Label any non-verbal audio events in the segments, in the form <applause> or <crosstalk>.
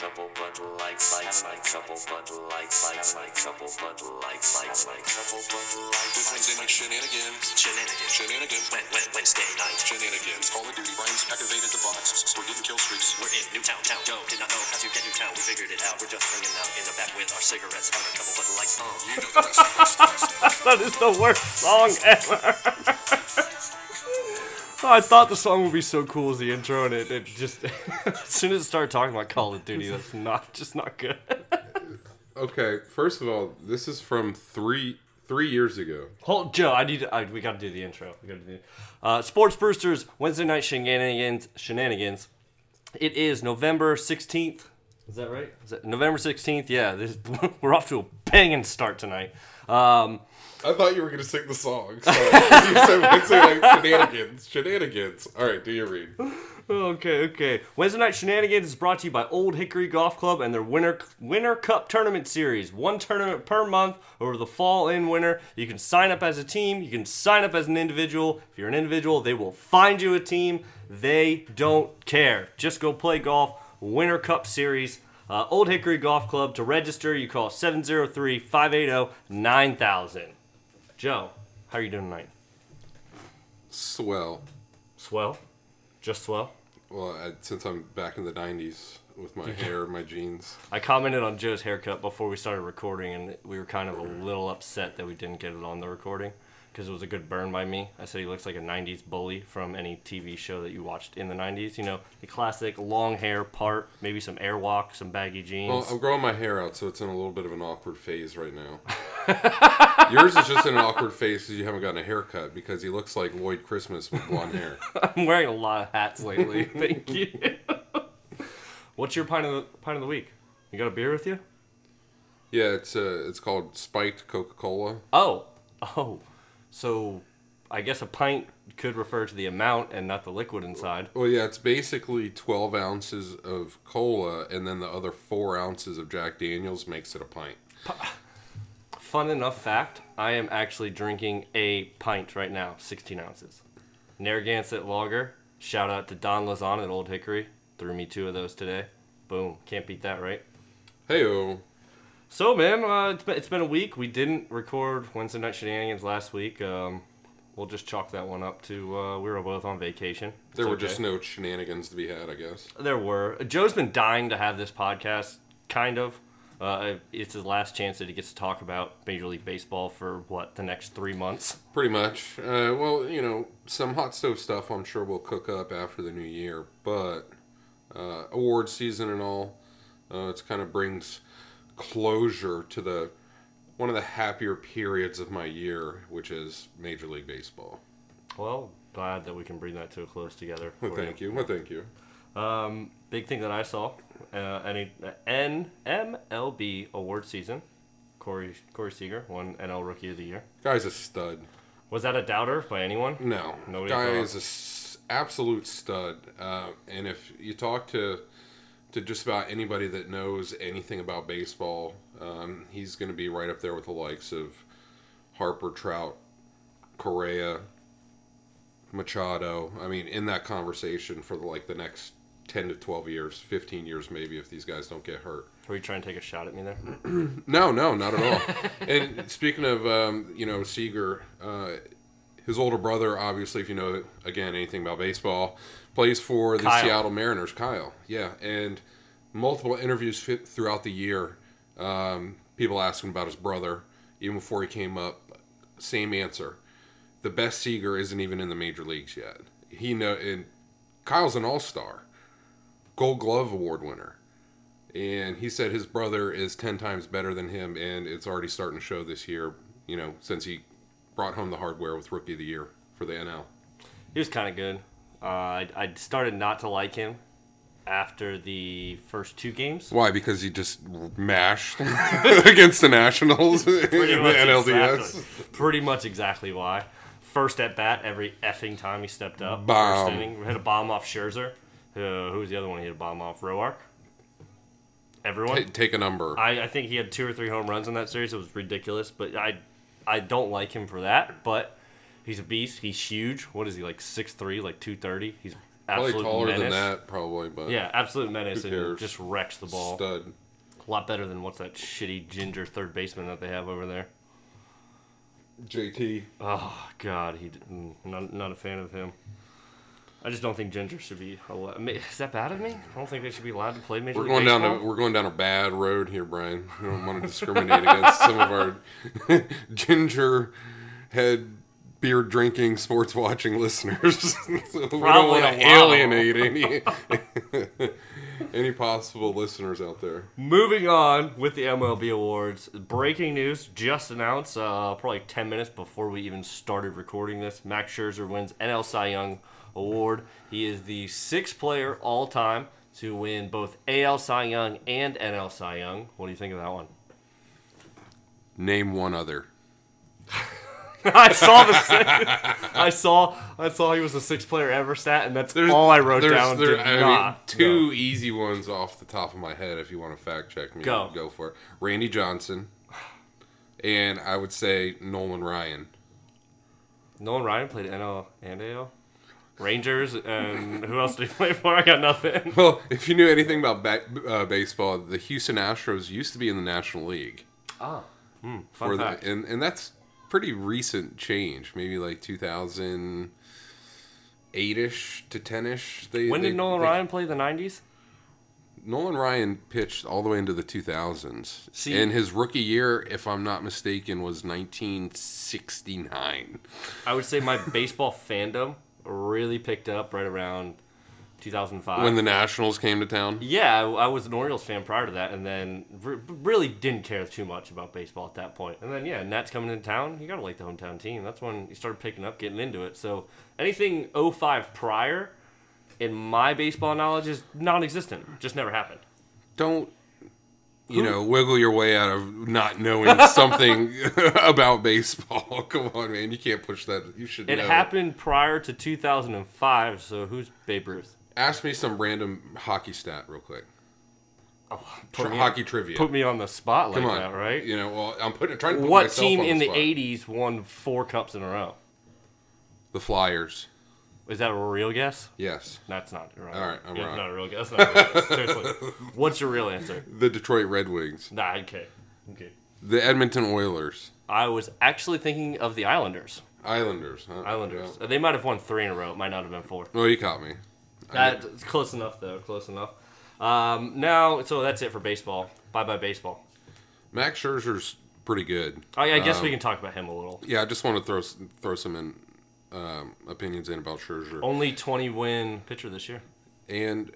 couple Bud Lights, have a couple Bud Lights, have a couple Bud Lights, have a couple Bud Lights. Wednesday night shenanigans. Shenanigans. Shenanigans. Wed- Wed- Wednesday night. Shenanigans. Call of Duty. Brian's activated the bots. We're getting kill streaks. We're in Newtown, town. Joe did not know how to get Newtown. We figured it out. We're just hanging out in the back with our cigarettes, having a couple Bud Lights. Uh. You know. That is the worst song ever. Oh, I thought the song would be so cool as the intro, and it, it just <laughs> as soon as it started talking about Call of Duty, that's not just not good. <laughs> Okay, first of all, this is from three three years ago. Hold, Joe, I need to, I, we got to do the intro. We got to do uh, Sports Brewsters Wednesday night shenanigans. Shenanigans. It is November sixteenth. Is that right? Is it November sixteenth? Yeah, this, <laughs> we're off to a banging start tonight. Um, I thought you were gonna sing the song. So <laughs> you said Wednesday night shenanigans. Shenanigans. All right, do your read. Okay, okay. Wednesday Night Shenanigans is brought to you by Old Hickory Golf Club and their Winter Winter Cup Tournament Series. One tournament per month over the fall and winter. You can sign up as a team, you can sign up as an individual. If you're an individual, they will find you a team. They don't care. Just go play golf. Winter Cup Series. Uh, Old Hickory Golf Club. To register, you call 703 580 9000. Joe, how are you doing tonight? Swell. Swell? Just swell? Well, I, since I'm back in the '90s with my hair my jeans. I commented on Joe's haircut before we started recording, and we were kind of a little upset that we didn't get it on the recording because it was a good burn by me. I said he looks like a 90s bully from any TV show that you watched in the 90s. You know, the classic long hair part, maybe some airwalk, some baggy jeans. Well, I'm <laughs> growing my hair out, so it's in a little bit of an awkward phase right now. Yours is just in an awkward phase because you haven't gotten a haircut because he looks like Lloyd Christmas with blonde hair. <laughs> I'm wearing a lot of hats lately. <laughs> Thank you. What's your pint of the pint of the week? You got a beer with you? Yeah, it's uh, it's called spiked Coca-Cola. Oh, oh. So, I guess a pint could refer to the amount and not the liquid inside. Well, yeah, it's basically 12 ounces of cola, and then the other four ounces of Jack Daniels makes it a pint. Fun enough fact, I am actually drinking a pint right now, 16 ounces. Narragansett Lager. Shout out to Don Lazon at Old Hickory. Threw me two of those today. Boom. Can't beat that, right? Hey, So, man, uh, it's, been, it's been a week. We didn't record Wednesday Night Shenanigans last week. Um, we'll just chalk that one up to uh, we were both on vacation. It's there were okay. just no shenanigans to be had, I guess. There were. Joe's been dying to have this podcast, kind of. Uh, it's his last chance that he gets to talk about Major League Baseball for, what, the next three months? Pretty much. Uh, well, you know, some hot stove stuff I'm sure we'll cook up after the new year, but uh, award season and all, uh, it kind of brings closure to the one of the happier periods of my year, which is Major League Baseball. Well, glad that we can bring that to a close together. Well, thank you. Well, thank you. Um, big thing that I saw, uh, any NMLB award season. Corey Corey Seager won NL Rookie of the Year. Guy's a stud. Was that a doubter by anyone? No, Nobody guy thought- is a s- absolute stud. Uh, and if you talk to to just about anybody that knows anything about baseball, um, he's going to be right up there with the likes of Harper, Trout, Correa, Machado. I mean, in that conversation for the, like the next ten to twelve years, fifteen years maybe, if these guys don't get hurt. Were you trying to take a shot at me there? <clears throat> No, no, not at all. and speaking of, um, you know, Seager, uh, his older brother, obviously, if you know again anything about baseball, plays for the Kyle. Seattle Mariners. Kyle, yeah, and multiple interviews throughout the year. Um, people ask him about his brother, even before he came up. Same answer: the best Seager isn't even in the major leagues yet. He know, and Kyle's an all star, Gold Glove award winner and he said his brother is 10 times better than him and it's already starting to show this year you know since he brought home the hardware with rookie of the year for the nl He was kind of good. Uh, I, I started not to like him after the first two games. why because he just mashed <laughs> against the nationals <laughs> in the nlds Exactly, pretty much exactly why. First at bat every effing time he stepped up. Bomb. First inning, hit a bomb off Scherzer. Uh, who was the other one? He hit a bomb off Roark. Everyone. Ta- take a number I, I think he had two or three home runs in that series. It was ridiculous, but I I don't like him for that. But he's a beast. He's huge. What is he like? Six three, like two thirty. He's Probably taller menace. than that, probably, but Yeah, absolute menace, and just wrecks the ball. stud. A lot better than what's that shitty ginger third baseman that they have over there. JT. Oh God, he not not a fan of him. I just don't think Ginger should be. Allowed. I mean, is that bad of me? I don't think they should be allowed to play Major We're going down we're going down a bad road here, Brian. We don't want to discriminate against some of our <laughs> ginger head beer drinking sports watching listeners. <laughs> so we don't want to alienate any <laughs> any possible listeners out there. Moving on with the MLB awards. Breaking news just announced, uh, probably 10 minutes before we even started recording this. Max Scherzer wins NL Cy Young Award. He is the sixth player all time to win both AL Cy Young and NL Cy Young. What do you think of that one? Name one other. <laughs> I saw the six, <laughs> I saw I saw he was the sixth player ever stat, and that's all I wrote there's- down. there- I mean, two easy ones off the top of my head. If you want to fact check me, Go. go for it. Randy Johnson, and I would say Nolan Ryan. Nolan Ryan played NL and AL. Rangers and who else did he play for? I got nothing. <laughs> Well, if you knew anything about ba- uh, baseball, the Houston Astros used to be in the National League. Ah, fun For the, fact. and, and that's pretty recent change. Maybe like 2008 ish to 10 ish. They, when they- did Nolan they- Ryan play the '90s? Nolan Ryan pitched all the way into the 2000s. See- and his rookie year, if I'm not mistaken, was 1969. I would say my baseball fandom really picked up right around 2005. when the Nationals came to town. yeah, I, I was an Orioles fan prior to that, and then re- really didn't care too much about baseball at that point. And then yeah, Nats coming into town, you gotta like the hometown team. That's when you started picking up, getting into it. So anything 05 prior, in my baseball knowledge, is non-existent. Just never happened. Don't you know wiggle your way out of not knowing <laughs> something <laughs> about baseball. <laughs> Come on, man, you can't push that. You should. It know. happened prior to 2005. So who's Babe Ruth? Ask me some random hockey stat real quick. Oh, put Tri- hockey trivia. Put me on the spot like Come on, that, right? You know, well, I'm putting trying to put What team in the spot. '80s won four cups in a row? The Flyers. Is that a real guess? Yes, That's not right. All right, I'm yeah, wrong. Not a real guess. Not a real guess. Seriously, <laughs> what's your real answer? the Detroit Red Wings, Nah, okay, okay. the Edmonton Oilers, I was actually thinking of the Islanders. Islanders. Huh? Islanders. Yeah. They might have won three in a row. It might not have been four. Well, you caught me. That's close enough, though. Close enough. Um, now, so that's it for baseball. Bye bye baseball. Max Scherzer's pretty good. I, I guess Um, we can talk about him a little. Yeah, I just want to throw throw some in um, opinions in about Scherzer. Only 20 win pitcher this year. and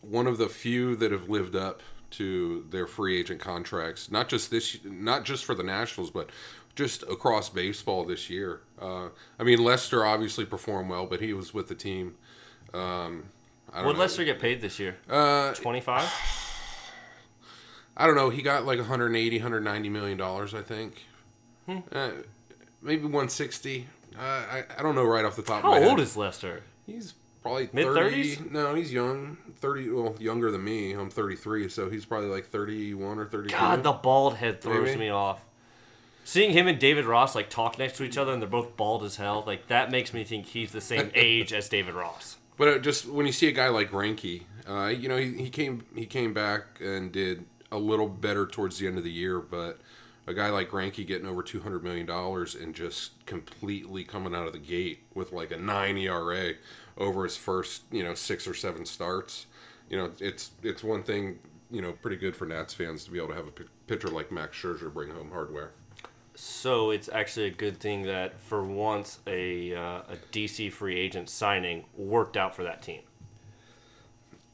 one of the few that have lived up to their free agent contracts. Not just this, not just for the Nationals, but just across baseball this year. Uh, I mean, Lester obviously performed well, but he was with the team. Um, I don't What know. Lester get paid this year? Uh, 25. <sighs> I don't know. He got like 180, 190 million dollars, I think. Hmm. Uh, maybe 160. Uh, I, I don't know right off the top How of my old head. is Lester? He's probably Mid-thirties? 30. No, he's young. 30, well, younger than me. I'm 33, so he's probably like 31 or 32. God, the bald head throws Maybe. me off. Seeing him and David Ross like talk next to each other and they're both bald as hell, like that makes me think he's the same <laughs> age as David Ross. But uh, just when you see a guy like Greinke, uh, you know, he, he came he came back and did a little better towards the end of the year, but a guy like Greinke getting over two hundred million dollars and just completely coming out of the gate with like a nine ERA over his first you know six or seven starts, you know, it's it's one thing you know pretty good for Nats fans to be able to have a pitcher like Max Scherzer bring home hardware. So it's actually a good thing that for once a uh, a DC free agent signing worked out for that team.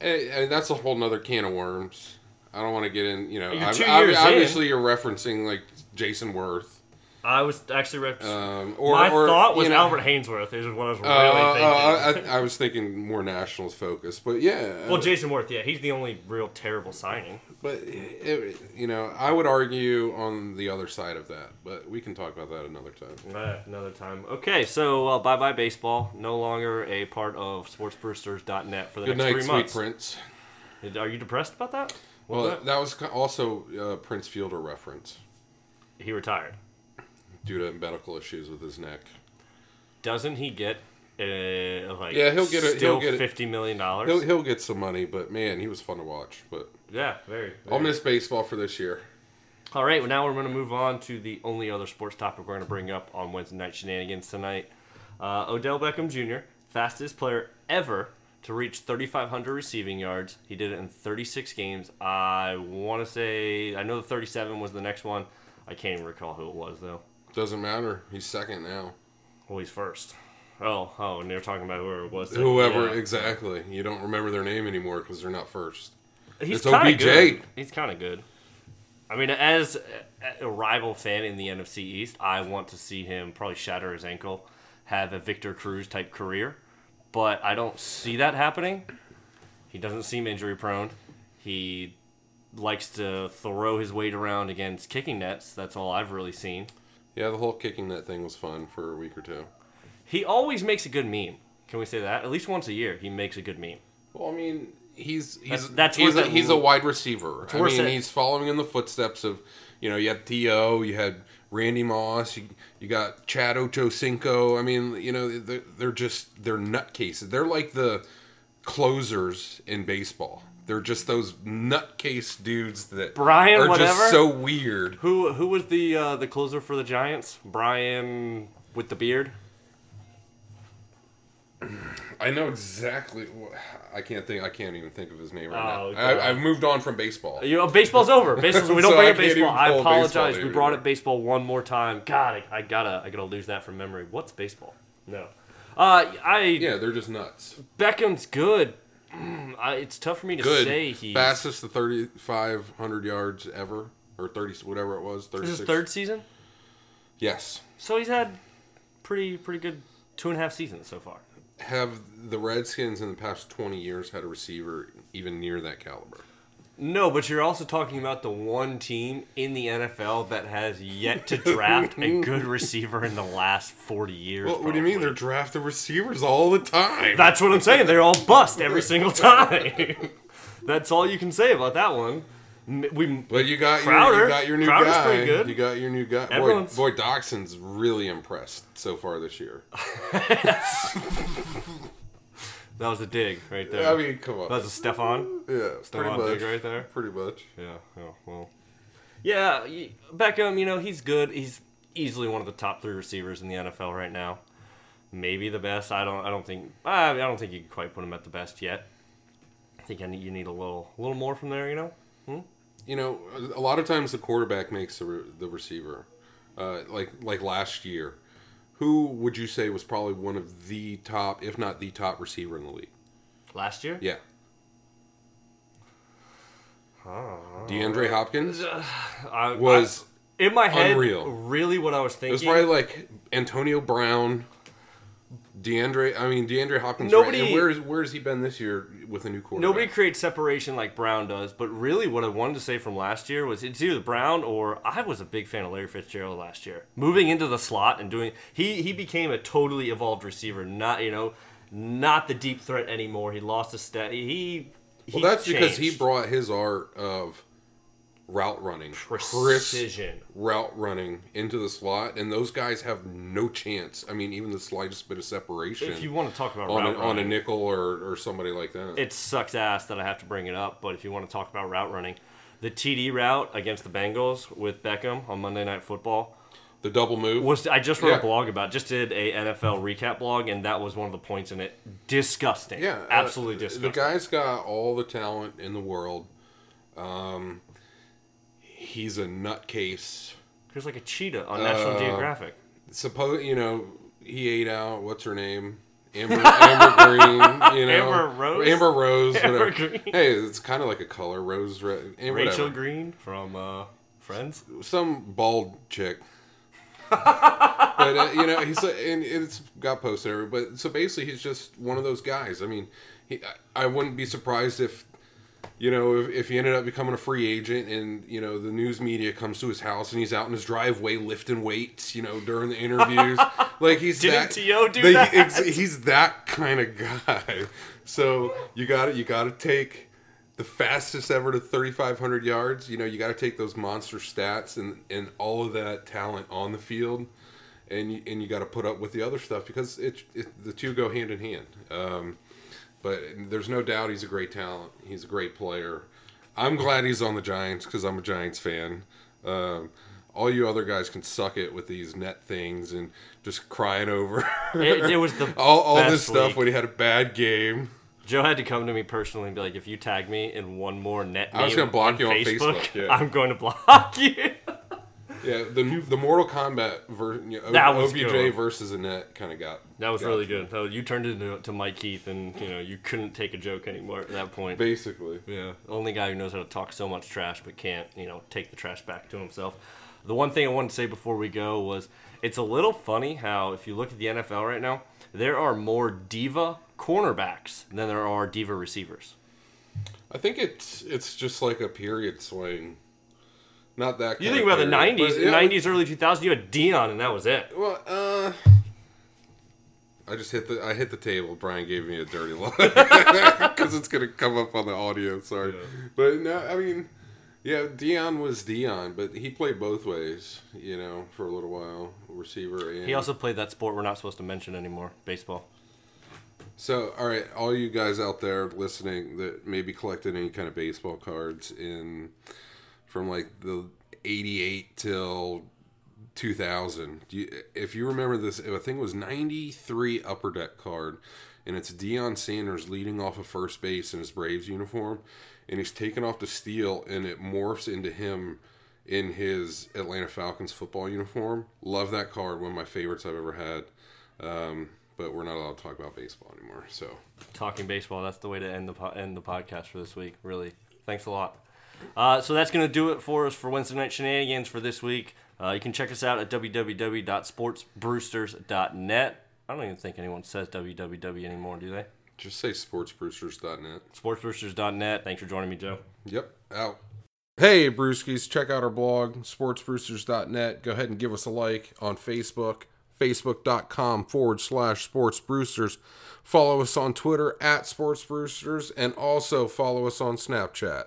And, and that's a whole nother can of worms. I don't want to get in. You know, You're two ob- years in. obviously you're referencing like Jayson Werth. I was actually rep- Um, or, my or, thought was you know, Albert Haynesworth is what I was really Uh, thinking. uh, I, I was thinking more Nationals focus, but yeah. well, Jayson Werth, yeah, he's the only real terrible signing. but it, you know, I would argue on the other side of that, but we can talk about that another time. Uh, another time. Okay, so uh, bye bye baseball. No longer a part of sportsbrewsters.net for the Good next night, three sweet months. prince. Are you depressed about that? Well, that? that was also uh, Prince Fielder reference he retired. due to medical issues with his neck. Doesn't he get Uh, like Yeah, he'll get it- Still he'll get fifty million dollars. He'll, he'll get some money, but man, he was fun to watch. But Yeah, very. I'll miss baseball for this year. All right, well, now we're going to move on to the only other sports topic we're going to bring up on Wednesday Night Shenanigans tonight. Uh, Odell Beckham Jr., fastest player ever to reach 3,500 receiving yards. He did it in 36 games. I want to say, I know the 37 was the next one. I can't even recall who it was, though. Doesn't matter. He's second now. Well, he's first. Oh, oh, and they're talking about whoever it was. that- Whoever yeah. exactly. You don't remember their name anymore because they're not first. He's It's kind of OBJ. good. He's kind of good. I mean, as a rival fan in the NFC East, I want to see him probably shatter his ankle, have a Victor Cruz type career, but I don't see that happening. He doesn't seem injury prone. He likes to throw his weight around against kicking nets. That's all I've really seen. Yeah, the whole kicking net thing was fun for a week or two. He always makes a good meme. Can we say that? At least once a year, he makes a good meme. Well, I mean, he's he's That's- that's he's, a, that- he's a wide receiver. I mean, that- he's following in the footsteps of, you know, you had Theo, you had Randy Moss, you, you got Chad Ochocinco. I mean, you know, they're, they're just they're nutcases. They're like the closers in baseball. They're just those nutcase dudes that Brian are whatever? just so weird. Who who was the uh, the closer for the Giants? Brian with the beard. I know exactly. What, I can't think. I can't even think of his name right Oh, now. God. I, I've moved on from baseball. You know, baseball's over. <laughs> Baseball's we don't So bring I up baseball. I apologize. baseball We brought up baseball one more time. God, I, I gotta I gotta lose that from memory. What's baseball? No. Uh, I Yeah, they're just nuts. Beckham's good. <clears throat> I, it's tough for me to Good. say he's. Fastest to 3,500 yards ever, or 30, whatever it was. This is third season, Yes. so he's had pretty pretty good two and a half seasons so far. Have the Redskins in the past 20 years had a receiver even near that caliber? No, but you're also talking about the one team in the NFL that has yet to draft a <laughs> good receiver in the last 40 years. Well, what do you mean? They're drafting receivers all the time. That's what I'm saying. They're all bust every <laughs> single time. That's all you can say about that one. M- We But you got your you got your new Crowder's guy. pretty good. You got your new guy. Boy, Everyone's- boy, Doctson's really impressed so far this year. <laughs> <laughs> that was a dig right there. I mean, come on. that was a Stefon. yeah, pretty Stefon much. Diggs right there. Pretty much. Yeah. Yeah. Well. Yeah. Beckham. You know he's good. He's easily one of the top three receivers in the NFL right now. Maybe the best. I don't. I don't think. I, I don't think you can quite put him at the best yet. I think I need, you need a little, a little more from there. You know. Hmm? You know, a lot of times the quarterback makes the, re- the receiver. Uh, like like last year, who would you say was probably one of the top, if not the top receiver in the league? Last year. Yeah. DeAndre Hopkins. <sighs> I, Was I- in my head. unreal. Really, what I was It thinking. was probably like Antonio Brown, DeAndre. I mean DeAndre Hopkins. Nobody- Right? Where's where's he been this year with a new quarterback? Nobody creates separation like Brown does, but really what I wanted to say from last year was it's either Brown or I was a big fan of Larry Fitzgerald last year. Moving into the slot and doing he he became a totally evolved receiver, not you know, not the deep threat anymore. He lost a step. He, he Well, that's because he brought his art of route running, precision. route running into the slot, and those guys have no chance. I mean, even the slightest bit of separation If you want to talk about on a, route on a nickel or, or somebody like that. it sucks ass that I have to bring it up, but if you want to talk about route running, the TD route against the Bengals with Beckham on Monday Night Football the double move. was I just wrote Yeah. a blog about just did a NFL recap blog and that was one of the points in it. Disgusting. yeah, uh, absolutely disgusting. The guy's got all the talent in the world. He's a nutcase. He was like a cheetah on National Uh, Geographic. Suppose you know he ate out. What's her name? Amber, Amber <laughs> Green. You know, Amber Rose? Amber Rose. Amber. Green. Hey, it's kind of like a color. Rose red. Amber, Rachel whatever. Green from uh, Friends. Some bald chick. but uh, you know he's and it's got posted everywhere. But so basically, he's just one of those guys. I mean, he, I I wouldn't be surprised if you know, if, if he ended up becoming a free agent and, you know, the news media comes to his house and he's out in his driveway lifting weights, you know, during the interviews. <laughs> like he's Didn't that T.O. do they- that? ex- he's that kind of guy. So you got to you got to take the fastest ever to 3500 yards, you know, you got to take those monster stats and and all of that talent on the field and you, and you got to put up with the other stuff because it, it the two go hand in hand. Um, but there's no doubt he's a great talent. He's a great player. I'm glad he's on the Giants because I'm a Giants fan. Um, all you other guys can suck it with these net things and just crying over It, it was the <laughs> all, all this stuff week. when he had a bad game. Joe had to come to me personally and be like, if you tag me in one more net I was name gonna block on you on Facebook, Facebook, yeah. <laughs> I'm going to block <laughs> you. Yeah, the the Mortal Kombat ver, you know, That was OBJ good. versus Annette kind of got. That was got really me. good. So you turned it into to Mike Keith, and you know you couldn't take a joke anymore at that point. Basically, Yeah, only guy who knows how to talk so much trash but can't, you know, take the trash back to himself. The one thing I wanted to say before we go was it's a little funny how if you look at the NFL right now, there are more diva cornerbacks than there are diva receivers. I think it's it's just like a period swing. Not that. You think about the period, '90s, but yeah, '90s, early 2000s, you had Deion, and that was it. Well, uh, I just hit the I hit the table. Brian gave me a dirty look because <laughs> <laughs> it's gonna come up on the audio. Sorry, but no, I mean, yeah, Deion was Deion, but he played both ways. You know, for a little while, receiver and He also played that sport we're not supposed to mention anymore, baseball. So, all right, all you guys out there listening that maybe collected any kind of baseball cards in from like the '88 till 2000. Do you, if you remember this, I think it was '93 Upper Deck card, and it's Deion Sanders leading off of first base in his Braves uniform, and he's taken off to steal, and it morphs into him in his Atlanta Falcons football uniform. Love that card, one of my favorites I've ever had. Um, but we're not allowed to talk about baseball anymore. So talking baseball. That's the way to end the po- end the podcast for this week. Really, thanks a lot. Uh, so that's gonna do it for us for Wednesday night shenanigans for this week. Uh, you can check us out at www.sportsbrewsters.net. I don't even think anyone says www anymore, do they? just say sportsbrewsters.net. Sportsbrewsters.net. Thanks for joining me, Joe. Yep, out. Hey, Brewskis, check out our blog, sportsbrewsters.net. Go ahead and give us a like on Facebook, facebook.com forward slash sportsbrewsters. Follow us on Twitter at sportsbrewsters and also follow us on Snapchat.